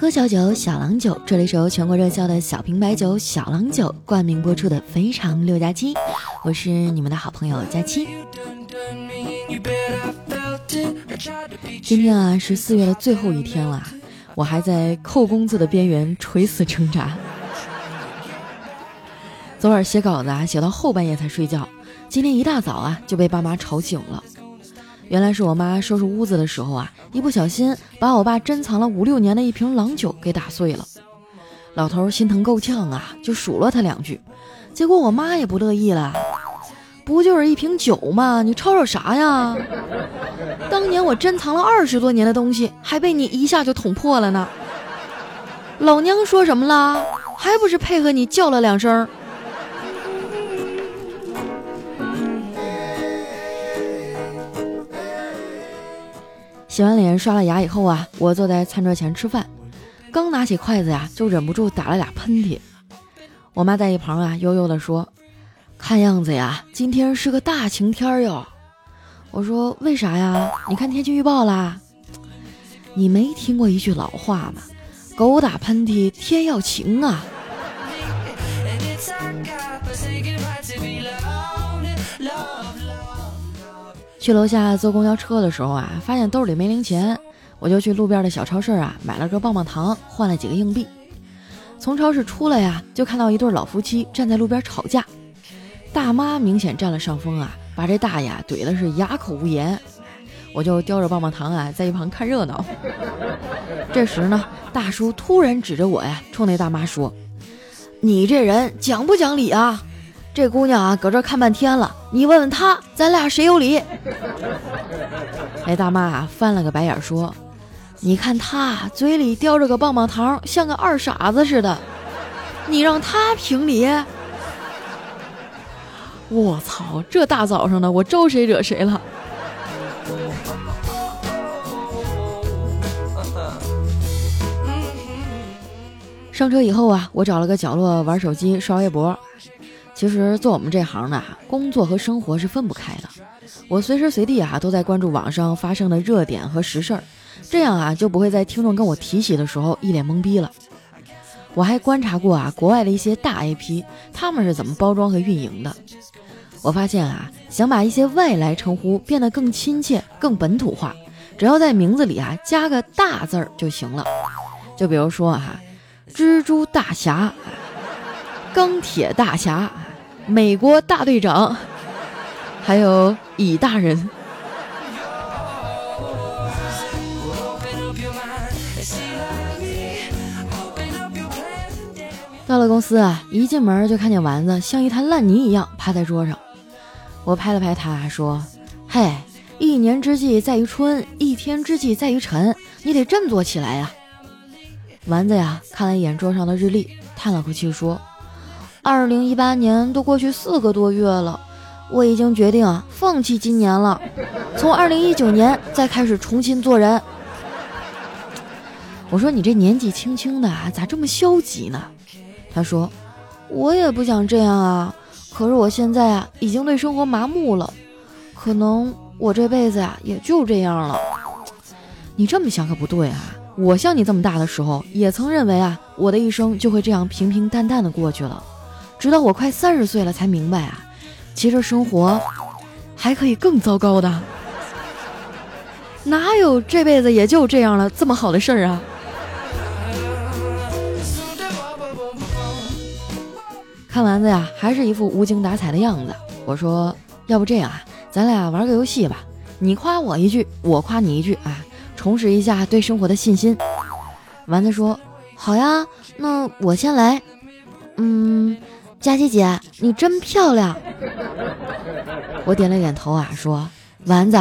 喝小酒，小郎酒。这里是由全国热销的小瓶白酒小郎酒冠名播出的《非常六加七》，我是你们的好朋友佳期。今天啊是四月的最后一天了，我还在扣工资的边缘垂死挣扎。昨晚写稿子啊，写到后半夜才睡觉，今天一大早啊就被爸妈吵醒了。原来是我妈收拾屋子的时候啊，一不小心把我爸珍藏了五六年的一瓶郎酒给打碎了。老头心疼够呛啊，就数落他两句。结果我妈也不乐意了，不就是一瓶酒吗？你吵吵啥呀？当年我珍藏了二十多年的东西，还被你一下就捅破了呢。老娘说什么了？还不是配合你叫了两声。洗完脸刷了牙以后啊，我坐在餐桌前吃饭，刚拿起筷子呀，就忍不住打了俩喷嚏。我妈在一旁啊，悠悠地说：“看样子呀，今天是个大晴天哟。”我说：“为啥呀？你看天气预报啦。”你没听过一句老话吗？狗打喷嚏，天要晴啊。去楼下坐公交车的时候啊，发现兜里没零钱，我就去路边的小超市啊买了个棒棒糖，换了几个硬币。从超市出来呀，就看到一对老夫妻站在路边吵架，大妈明显占了上风啊，把这大爷怼的是哑口无言。我就叼着棒棒糖啊，在一旁看热闹。这时呢，大叔突然指着我呀，冲那大妈说：“你这人讲不讲理啊？”这姑娘啊，搁这看半天了，你问问她，咱俩谁有理？那大妈啊，翻了个白眼说：“你看她嘴里叼着个棒棒糖，像个二傻子似的，你让她评理？”我操！这大早上的，我招谁惹谁了？上车以后啊，我找了个角落玩手机、刷微博。其实做我们这行的，工作和生活是分不开的。我随时随地啊都在关注网上发生的热点和实事儿，这样啊就不会在听众跟我提起的时候一脸懵逼了。我还观察过啊国外的一些大 IP，他们是怎么包装和运营的。我发现啊，想把一些外来称呼变得更亲切、更本土化，只要在名字里啊加个大字儿就行了。就比如说哈，蜘蛛大侠、钢铁大侠。美国大队长，还有乙大人。到了公司啊，一进门就看见丸子像一滩烂泥一样趴在桌上。我拍了拍他，说：“嘿，一年之计在于春，一天之计在于晨，你得振作起来呀。”丸子呀，看了一眼桌上的日历，叹了口气说。二零一八年都过去四个多月了，我已经决定啊放弃今年了，从二零一九年再开始重新做人。我说你这年纪轻轻的啊咋这么消极呢？他说我也不想这样啊，可是我现在啊已经对生活麻木了，可能我这辈子呀也就这样了。你这么想可不对啊，我像你这么大的时候也曾认为啊我的一生就会这样平平淡淡的过去了。直到我快三十岁了，才明白啊，其实生活还可以更糟糕的，哪有这辈子也就这样了这么好的事儿啊？看丸子呀，还是一副无精打采的样子。我说，要不这样啊，咱俩玩个游戏吧，你夸我一句，我夸你一句啊，重拾一下对生活的信心。丸子说，好呀，那我先来，嗯。佳琪姐，你真漂亮。我点了点头啊，说：“丸子，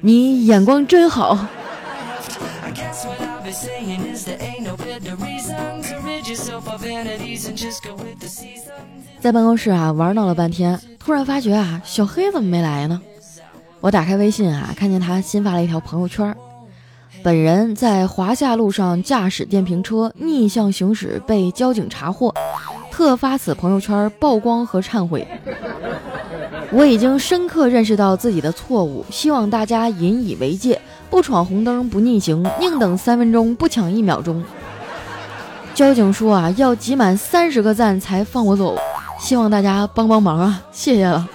你眼光真好。”在办公室啊玩闹了半天，突然发觉啊，小黑怎么没来呢？我打开微信啊，看见他新发了一条朋友圈：“本人在华夏路上驾驶电瓶车逆向行驶，被交警查获。”特发此朋友圈曝光和忏悔，我已经深刻认识到自己的错误，希望大家引以为戒，不闯红灯，不逆行，宁等三分钟，不抢一秒钟。交警说啊，要集满三十个赞才放我走，希望大家帮帮忙啊，谢谢了。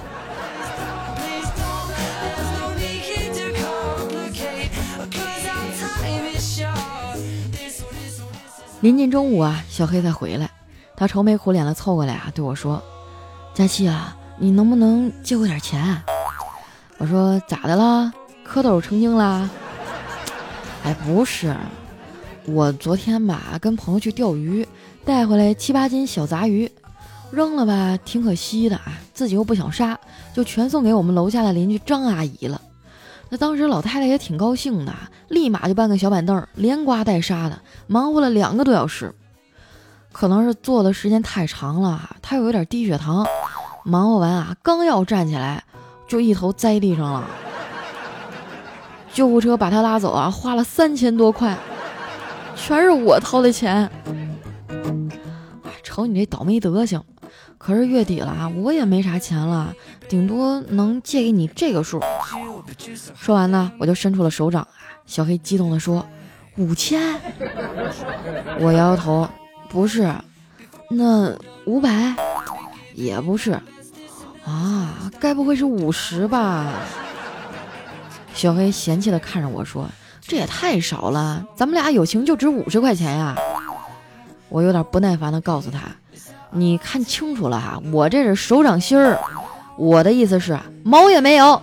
临近中午啊，小黑才回来，他愁眉苦脸的凑过来啊，对我说：“佳琪啊，你能不能借我点钱？”我说：“咋的啦？蝌蚪成精啦？”哎，不是，我昨天吧跟朋友去钓鱼，带回来七八斤小杂鱼，扔了吧挺可惜的啊，自己又不想杀，就全送给我们楼下的邻居张阿姨了。那当时老太太也挺高兴的，立马就搬个小板凳，连刮带杀的，忙活了两个多小时。可能是坐的时间太长了，他又有点低血糖，忙活完啊，刚要站起来，就一头栽地上了。救护车把他拉走啊，花了三千多块，全是我掏的钱。瞅你这倒霉德行！可是月底了啊，我也没啥钱了，顶多能借给你这个数。说完呢，我就伸出了手掌啊。小黑激动地说：“五千。”我摇摇头，不是，那五百也不是啊，该不会是五十吧？小黑嫌弃地看着我说：“这也太少了，咱们俩友情就值五十块钱呀！”我有点不耐烦地告诉他。你看清楚了哈，我这是手掌心儿，我的意思是毛也没有。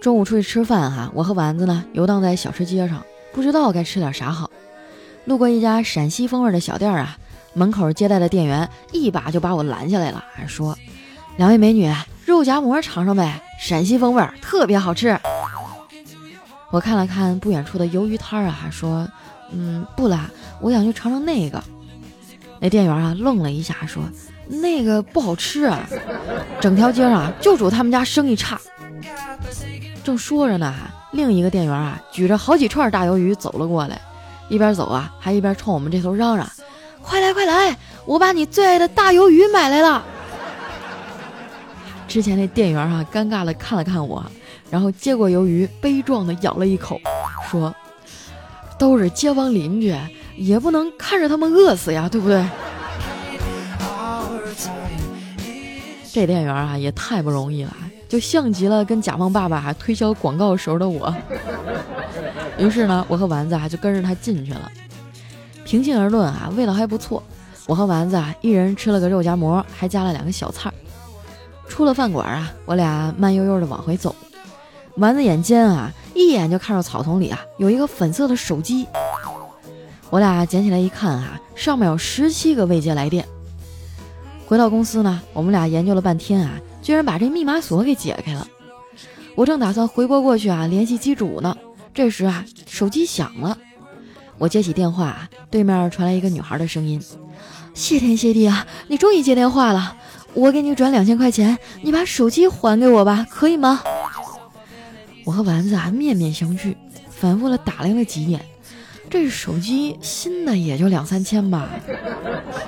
中午出去吃饭哈，我和丸子呢游荡在小吃街上，不知道该吃点啥好。路过一家陕西风味的小店啊，门口接待的店员一把就把我拦下来了，还说：“两位美女，肉夹馍尝尝呗，陕西风味特别好吃。”我看了看不远处的鱿鱼摊儿啊，说：“嗯，不啦，我想去尝尝那个。”那店员啊愣了一下，说：“那个不好吃啊，整条街上就主他们家生意差。”正说着呢，另一个店员啊举着好几串大鱿鱼走了过来，一边走啊还一边冲我们这头嚷嚷：“快来快来，我把你最爱的大鱿鱼买来了！”之前那店员啊尴尬的看了看我。然后接过鱿鱼，悲壮的咬了一口，说：“都是街坊邻居，也不能看着他们饿死呀，对不对？”这店员啊，也太不容易了，就像极了跟甲方爸爸推销广告时候的我。于是呢，我和丸子啊就跟着他进去了。平心而论啊，味道还不错。我和丸子啊，一人吃了个肉夹馍，还加了两个小菜。出了饭馆啊，我俩慢悠悠的往回走。丸子眼尖啊，一眼就看到草丛里啊有一个粉色的手机。我俩捡起来一看啊，上面有十七个未接来电。回到公司呢，我们俩研究了半天啊，居然把这密码锁给解开了。我正打算回拨过去啊联系机主呢，这时啊手机响了，我接起电话，对面传来一个女孩的声音：“谢天谢地啊，你终于接电话了，我给你转两千块钱，你把手机还给我吧，可以吗？”我和丸子啊面面相觑，反复的打量了几眼，这手机新的也就两三千吧。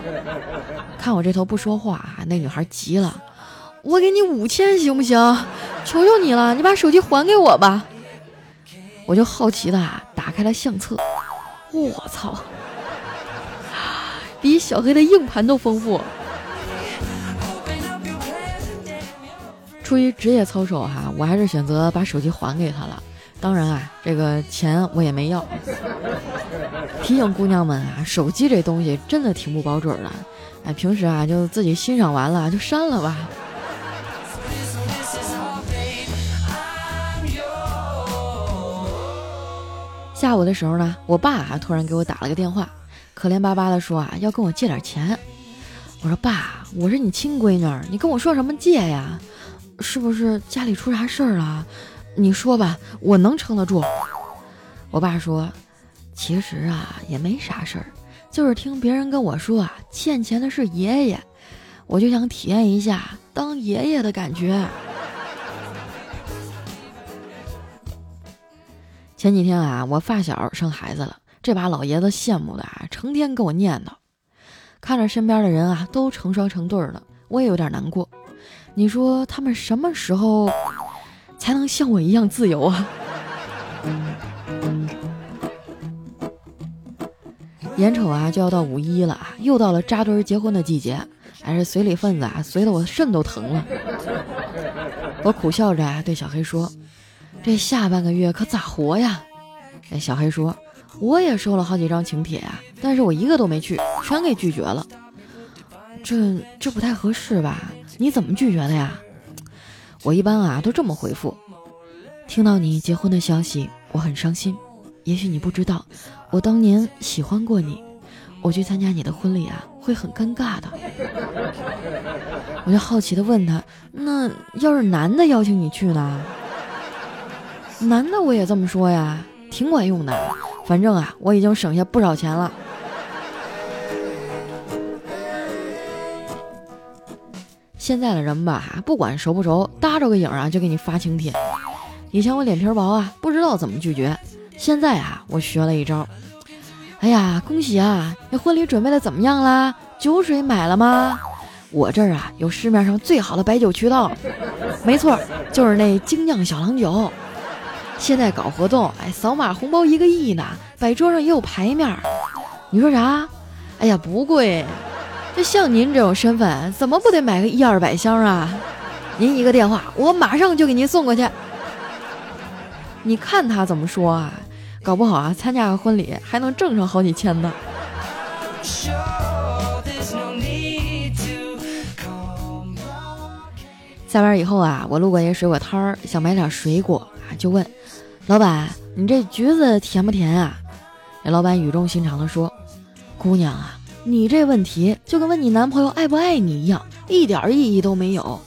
看我这头不说话，那女孩急了：“我给你五千行不行？求求你了，你把手机还给我吧！”我就好奇的打开了相册，我操，比小黑的硬盘都丰富。出于职业操守哈，我还是选择把手机还给他了。当然啊，这个钱我也没要。提醒姑娘们啊，手机这东西真的挺不保准的。哎，平时啊就自己欣赏完了就删了吧。下午的时候呢，我爸啊突然给我打了个电话，可怜巴巴的说啊要跟我借点钱。我说爸，我是你亲闺女，你跟我说什么借呀？是不是家里出啥事儿了？你说吧，我能撑得住。我爸说，其实啊也没啥事儿，就是听别人跟我说啊，欠钱的是爷爷，我就想体验一下当爷爷的感觉。前几天啊，我发小生孩子了，这把老爷子羡慕的啊，成天跟我念叨，看着身边的人啊都成双成对的，我也有点难过。你说他们什么时候才能像我一样自由啊？眼瞅啊就要到五一了啊，又到了扎堆结婚的季节，还是随礼份子啊，随得我肾都疼了。我苦笑着啊对小黑说：“这下半个月可咋活呀？”哎，小黑说：“我也收了好几张请帖呀，但是我一个都没去，全给拒绝了。这这不太合适吧？你怎么拒绝的呀？”我一般啊都这么回复：“听到你结婚的消息，我很伤心。也许你不知道，我当年喜欢过你。我去参加你的婚礼啊，会很尴尬的。”我就好奇的问他：“那要是男的邀请你去呢？”男的我也这么说呀。挺管用的，反正啊，我已经省下不少钱了。现在的人吧，不管熟不熟，搭着个影啊就给你发请帖。以前我脸皮薄啊，不知道怎么拒绝。现在啊，我学了一招。哎呀，恭喜啊！你婚礼准备的怎么样啦？酒水买了吗？我这儿啊有市面上最好的白酒渠道，没错，就是那精酿小郎酒。现在搞活动，哎，扫码红包一个亿呢，摆桌上也有牌面。你说啥？哎呀，不贵。这像您这种身份，怎么不得买个一二百箱啊？您一个电话，我马上就给您送过去。你看他怎么说啊？搞不好啊，参加个婚礼还能挣上好几千呢。下班以后啊，我路过一个水果摊儿，想买点水果啊，就问。老板，你这橘子甜不甜啊？那老板语重心长地说：“姑娘啊，你这问题就跟问你男朋友爱不爱你一样，一点意义都没有。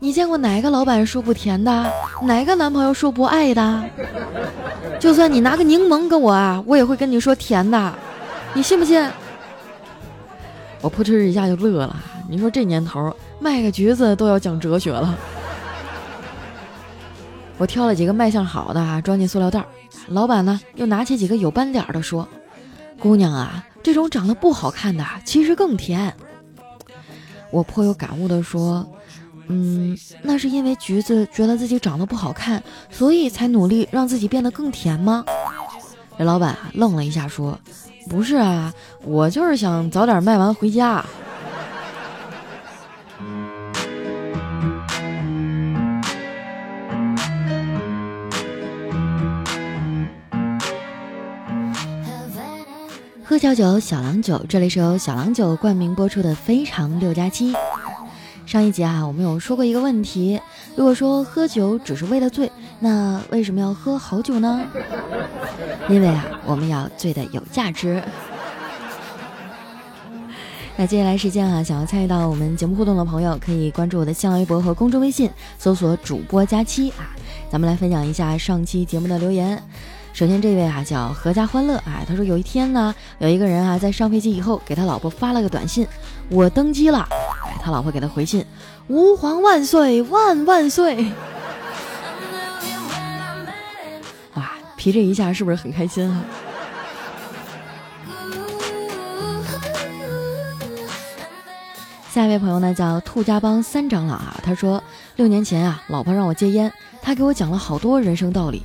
你见过哪个老板说不甜的？哪个男朋友说不爱的？就算你拿个柠檬跟我啊，我也会跟你说甜的，你信不信？”我扑哧一下就乐了。你说这年头卖个橘子都要讲哲学了。我挑了几个卖相好的啊，装进塑料袋。老板呢，又拿起几个有斑点的说：“姑娘啊，这种长得不好看的其实更甜。”我颇有感悟的说：“嗯，那是因为橘子觉得自己长得不好看，所以才努力让自己变得更甜吗？”这老板啊愣了一下说：“不是啊，我就是想早点卖完回家。”喝小酒，小郎酒，这里是由小郎酒冠名播出的《非常六加七》。上一集啊，我们有说过一个问题：如果说喝酒只是为了醉，那为什么要喝好酒呢？因为啊，我们要醉的有价值。那接下来时间啊，想要参与到我们节目互动的朋友，可以关注我的新浪微博和公众微信，搜索主播佳期啊。咱们来分享一下上期节目的留言。首先，这位啊叫阖家欢乐啊，他说有一天呢，有一个人啊在上飞机以后给他老婆发了个短信，我登机了。哎，他老婆给他回信，吾皇万岁万万岁。哇，皮这一下是不是很开心啊？下一位朋友呢叫兔家帮三长老啊，他说六年前啊，老婆让我戒烟，他给我讲了好多人生道理。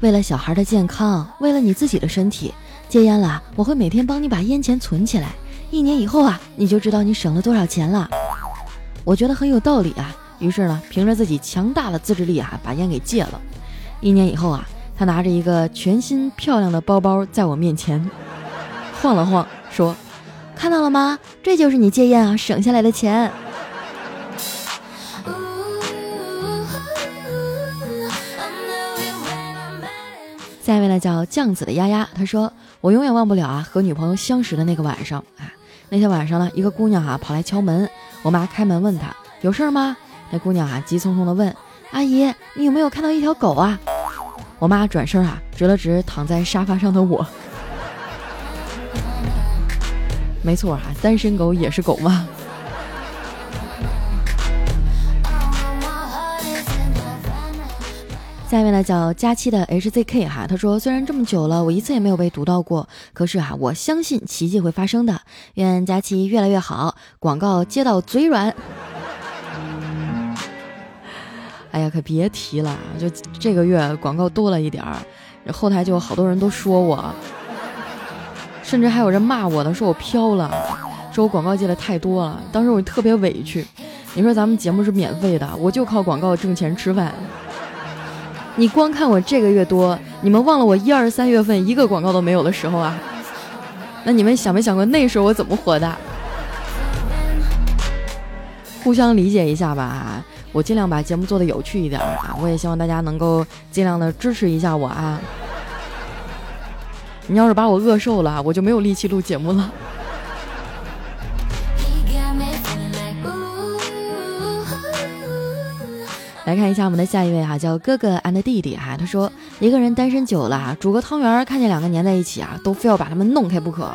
为了小孩的健康，为了你自己的身体，戒烟了。我会每天帮你把烟钱存起来，一年以后啊，你就知道你省了多少钱了。我觉得很有道理啊。于是呢，凭着自己强大的自制力啊，把烟给戒了。一年以后啊，他拿着一个全新漂亮的包包在我面前晃了晃，说：“看到了吗？这就是你戒烟啊省下来的钱。”下一位呢叫酱子的丫丫，他说我永远忘不了啊和女朋友相识的那个晚上啊。那天晚上呢，一个姑娘啊跑来敲门，我妈开门问她有事吗？那姑娘啊急匆匆的问阿姨，你有没有看到一条狗啊？我妈转身啊指了指躺在沙发上的我，没错啊，单身狗也是狗吗？下面呢叫佳期的 HZK 哈，他说虽然这么久了，我一次也没有被读到过，可是啊，我相信奇迹会发生的。愿佳期越来越好，广告接到嘴软。哎呀，可别提了，就这个月广告多了一点儿，后台就好多人都说我，甚至还有人骂我的，说我飘了，说我广告接的太多了。当时我特别委屈，你说咱们节目是免费的，我就靠广告挣钱吃饭。你光看我这个月多，你们忘了我一二三月份一个广告都没有的时候啊？那你们想没想过那时候我怎么活的？互相理解一下吧，我尽量把节目做的有趣一点啊！我也希望大家能够尽量的支持一下我啊！你要是把我饿瘦了，我就没有力气录节目了。来看一下我们的下一位哈，叫哥哥 and 弟弟哈。他说，一个人单身久了，煮个汤圆，看见两个粘在一起啊，都非要把他们弄开不可。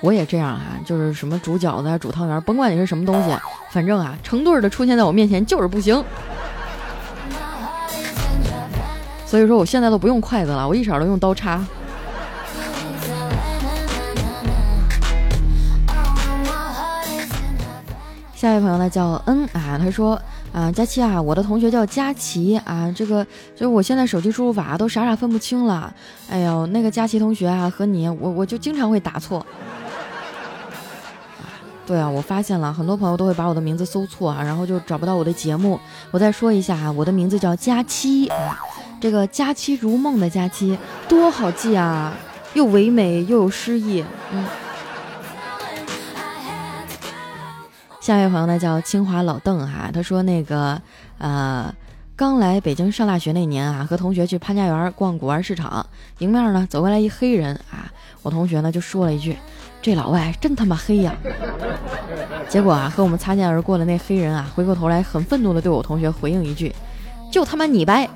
我也这样啊，就是什么煮饺子啊、煮汤圆，甭管你是什么东西，反正啊，成对的出现在我面前就是不行。所以说，我现在都不用筷子了，我一勺都用刀叉。下一位朋友呢叫恩啊，他说啊，佳期啊，我的同学叫佳琪啊，这个就是我现在手机输入法都傻傻分不清了。哎呦，那个佳琪同学啊，和你我我就经常会打错。对啊，我发现了很多朋友都会把我的名字搜错啊，然后就找不到我的节目。我再说一下啊，我的名字叫佳期啊，这个佳期如梦的佳期多好记啊，又唯美又有诗意，嗯。下一位朋友呢叫清华老邓哈，他说那个呃，刚来北京上大学那年啊，和同学去潘家园逛古玩市场，迎面呢走过来一黑人啊，我同学呢就说了一句：“这老外真他妈黑呀！”结果啊，和我们擦肩而过的那黑人啊，回过头来很愤怒的对我同学回应一句：“就他妈你白！”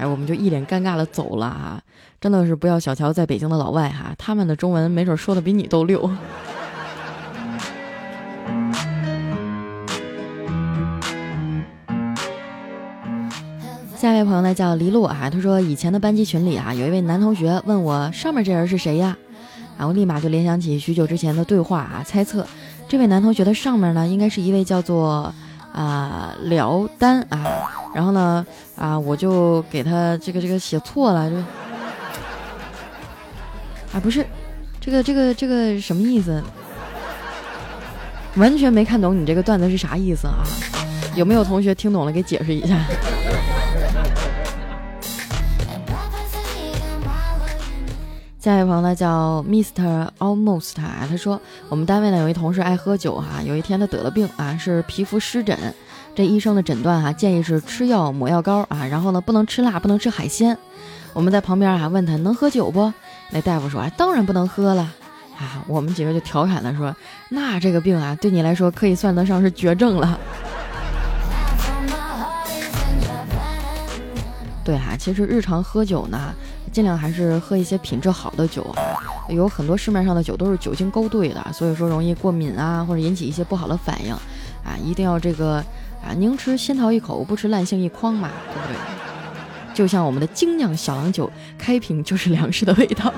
哎，我们就一脸尴尬的走了啊，真的是不要小瞧在北京的老外哈，他们的中文没准说的比你都溜。下一位朋友呢叫黎露啊，他说以前的班级群里啊，有一位男同学问我上面这人是谁呀？啊，我立马就联想起许久之前的对话啊，猜测这位男同学的上面呢，应该是一位叫做啊辽丹啊，然后呢啊，我就给他这个这个写错了，就啊不是，这个这个这个什么意思？完全没看懂你这个段子是啥意思啊？有没有同学听懂了给解释一下？下一位朋友呢叫 Mr. Almost 啊，他说我们单位呢有一同事爱喝酒哈，有一天他得了病啊，是皮肤湿疹，这医生的诊断哈建议是吃药抹药膏啊，然后呢不能吃辣，不能吃海鲜。我们在旁边啊问他能喝酒不？那大夫说啊当然不能喝了啊。我们几个就调侃他说，那这个病啊对你来说可以算得上是绝症了。对哈，其实日常喝酒呢。尽量还是喝一些品质好的酒啊，有很多市面上的酒都是酒精勾兑的，所以说容易过敏啊，或者引起一些不好的反应啊，一定要这个啊，宁吃仙桃一口，不吃烂杏一筐嘛，对不对？就像我们的精酿小郎酒，开瓶就是粮食的味道。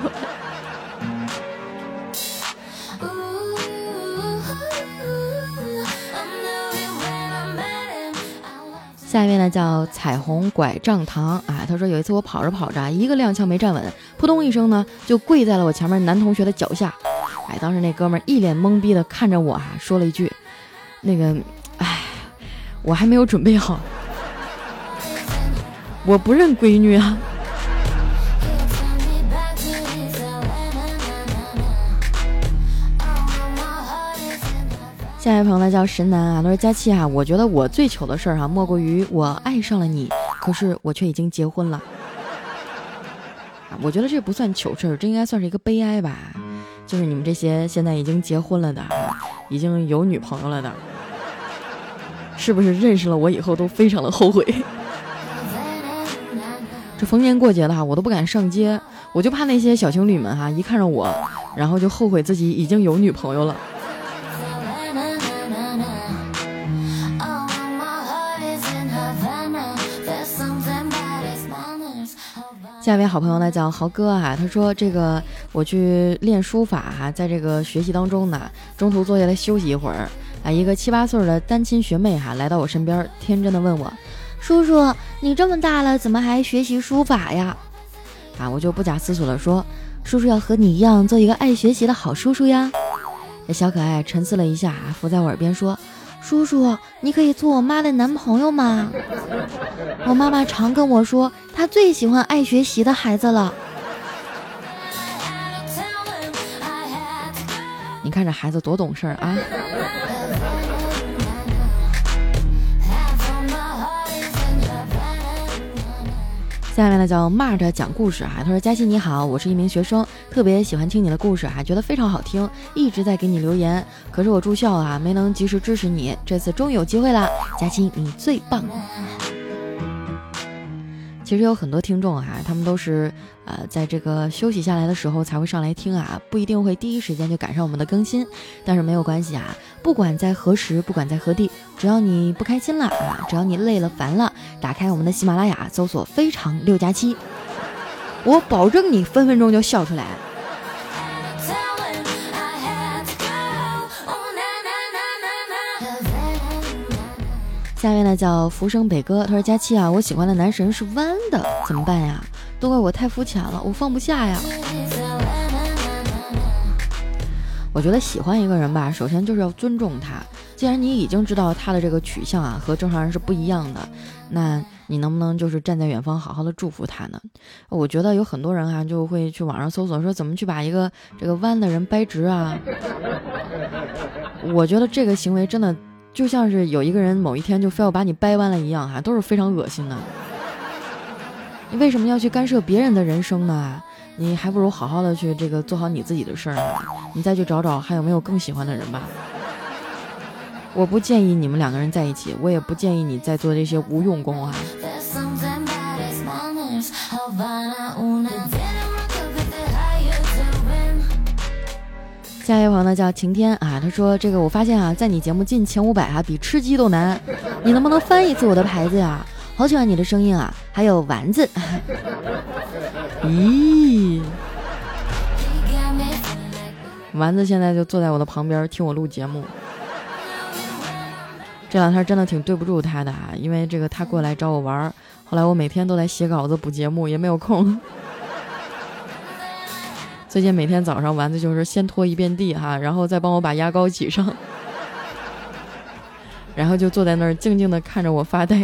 下一位呢叫彩虹拐杖糖啊，他说有一次我跑着跑着，一个踉跄没站稳，扑通一声呢就跪在了我前面男同学的脚下。哎，当时那哥们儿一脸懵逼的看着我啊，说了一句：“那个，哎，我还没有准备好，我不认闺女啊。”下一位朋友呢叫神男啊，他说佳期啊，我觉得我最糗的事儿哈，莫过于我爱上了你，可是我却已经结婚了。我觉得这不算糗事儿，这应该算是一个悲哀吧。就是你们这些现在已经结婚了的，已经有女朋友了的，是不是认识了我以后都非常的后悔？这逢年过节的哈，我都不敢上街，我就怕那些小情侣们哈，一看着我，然后就后悔自己已经有女朋友了。下一位好朋友呢叫豪哥啊，他说这个我去练书法哈，在这个学习当中呢，中途坐下来休息一会儿，啊，一个七八岁的单亲学妹哈来到我身边，天真的问我：“叔叔，你这么大了，怎么还学习书法呀？”啊，我就不假思索的说：“叔叔要和你一样，做一个爱学习的好叔叔呀。”这小可爱沉思了一下，伏在我耳边说：“叔叔，你可以做我妈的男朋友吗？我妈妈常跟我说，她最喜欢爱学习的孩子了。”你看这孩子多懂事儿啊！下面呢叫骂着讲故事哈，他说佳琪你好，我是一名学生，特别喜欢听你的故事哈，觉得非常好听，一直在给你留言，可是我住校啊，没能及时支持你，这次终于有机会了，佳琪你最棒。其实有很多听众啊，他们都是呃在这个休息下来的时候才会上来听啊，不一定会第一时间就赶上我们的更新，但是没有关系啊，不管在何时，不管在何地，只要你不开心了啊，只要你累了烦了，打开我们的喜马拉雅，搜索“非常六加七”，我保证你分分钟就笑出来。下面呢叫浮生北哥，他说佳期啊，我喜欢的男神是弯的，怎么办呀？都怪我太肤浅了，我放不下呀。我觉得喜欢一个人吧，首先就是要尊重他。既然你已经知道他的这个取向啊和正常人是不一样的，那你能不能就是站在远方好好的祝福他呢？我觉得有很多人哈就会去网上搜索说怎么去把一个这个弯的人掰直啊。我觉得这个行为真的。就像是有一个人某一天就非要把你掰弯了一样，哈，都是非常恶心的。你为什么要去干涉别人的人生呢？你还不如好好的去这个做好你自己的事儿呢。你再去找找还有没有更喜欢的人吧。我不建议你们两个人在一起，我也不建议你再做这些无用功啊。下一位朋友呢叫晴天啊，他说这个我发现啊，在你节目进前五百啊，比吃鸡都难。你能不能翻一次我的牌子呀？好喜欢你的声音啊！还有丸子，咦，丸子现在就坐在我的旁边听我录节目。这两天真的挺对不住他的啊，因为这个他过来找我玩，后来我每天都在写稿子补节目，也没有空。最近每天早上，丸子就是先拖一遍地哈，然后再帮我把牙膏挤上，然后就坐在那儿静静的看着我发呆。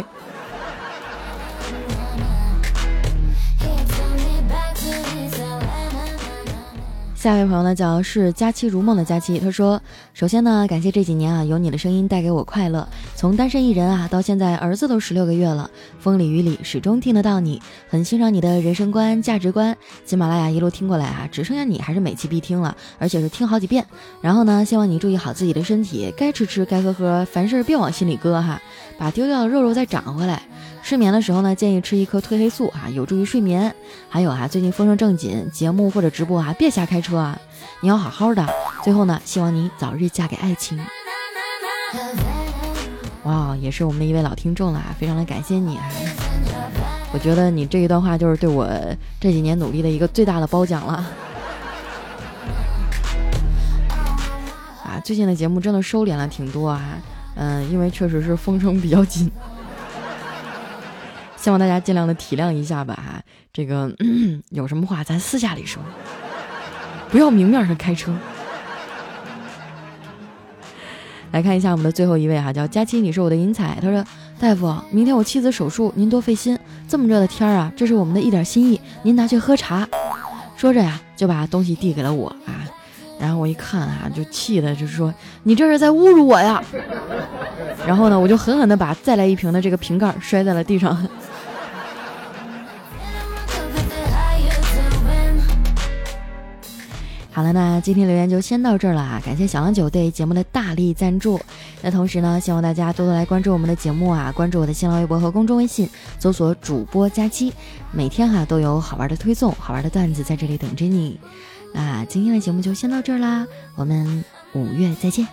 下一位朋友呢，叫是佳期如梦的佳期。他说：“首先呢，感谢这几年啊，有你的声音带给我快乐。从单身一人啊，到现在儿子都十六个月了，风里雨里始终听得到你，很欣赏你的人生观、价值观。喜马拉雅一路听过来啊，只剩下你还是每期必听了，而且是听好几遍。然后呢，希望你注意好自己的身体，该吃吃，该喝喝，凡事别往心里搁哈，把丢掉的肉肉再长回来。”睡眠的时候呢，建议吃一颗褪黑素啊，有助于睡眠。还有啊，最近风声正紧，节目或者直播啊，别瞎开车啊，你要好好的。最后呢，希望你早日嫁给爱情。哇，也是我们的一位老听众了，非常的感谢你啊！我觉得你这一段话就是对我这几年努力的一个最大的褒奖了。啊，最近的节目真的收敛了挺多啊，嗯，因为确实是风声比较紧。希望大家尽量的体谅一下吧哈，这个有什么话咱私下里说，不要明面上开车。来看一下我们的最后一位哈，叫佳期，你是我的银彩。他说：“大夫，明天我妻子手术，您多费心。这么热的天儿啊，这是我们的一点心意，您拿去喝茶。”说着呀，就把东西递给了我啊。然后我一看啊，就气的，就是说你这是在侮辱我呀。然后呢，我就狠狠的把再来一瓶的这个瓶盖摔在了地上。好了，那今天留言就先到这儿了啊！感谢小郎酒对节目的大力赞助。那同时呢，希望大家多多来关注我们的节目啊，关注我的新浪微博和公众微信，搜索主播佳期，每天哈都有好玩的推送、好玩的段子在这里等着你。那今天的节目就先到这儿啦，我们五月再见。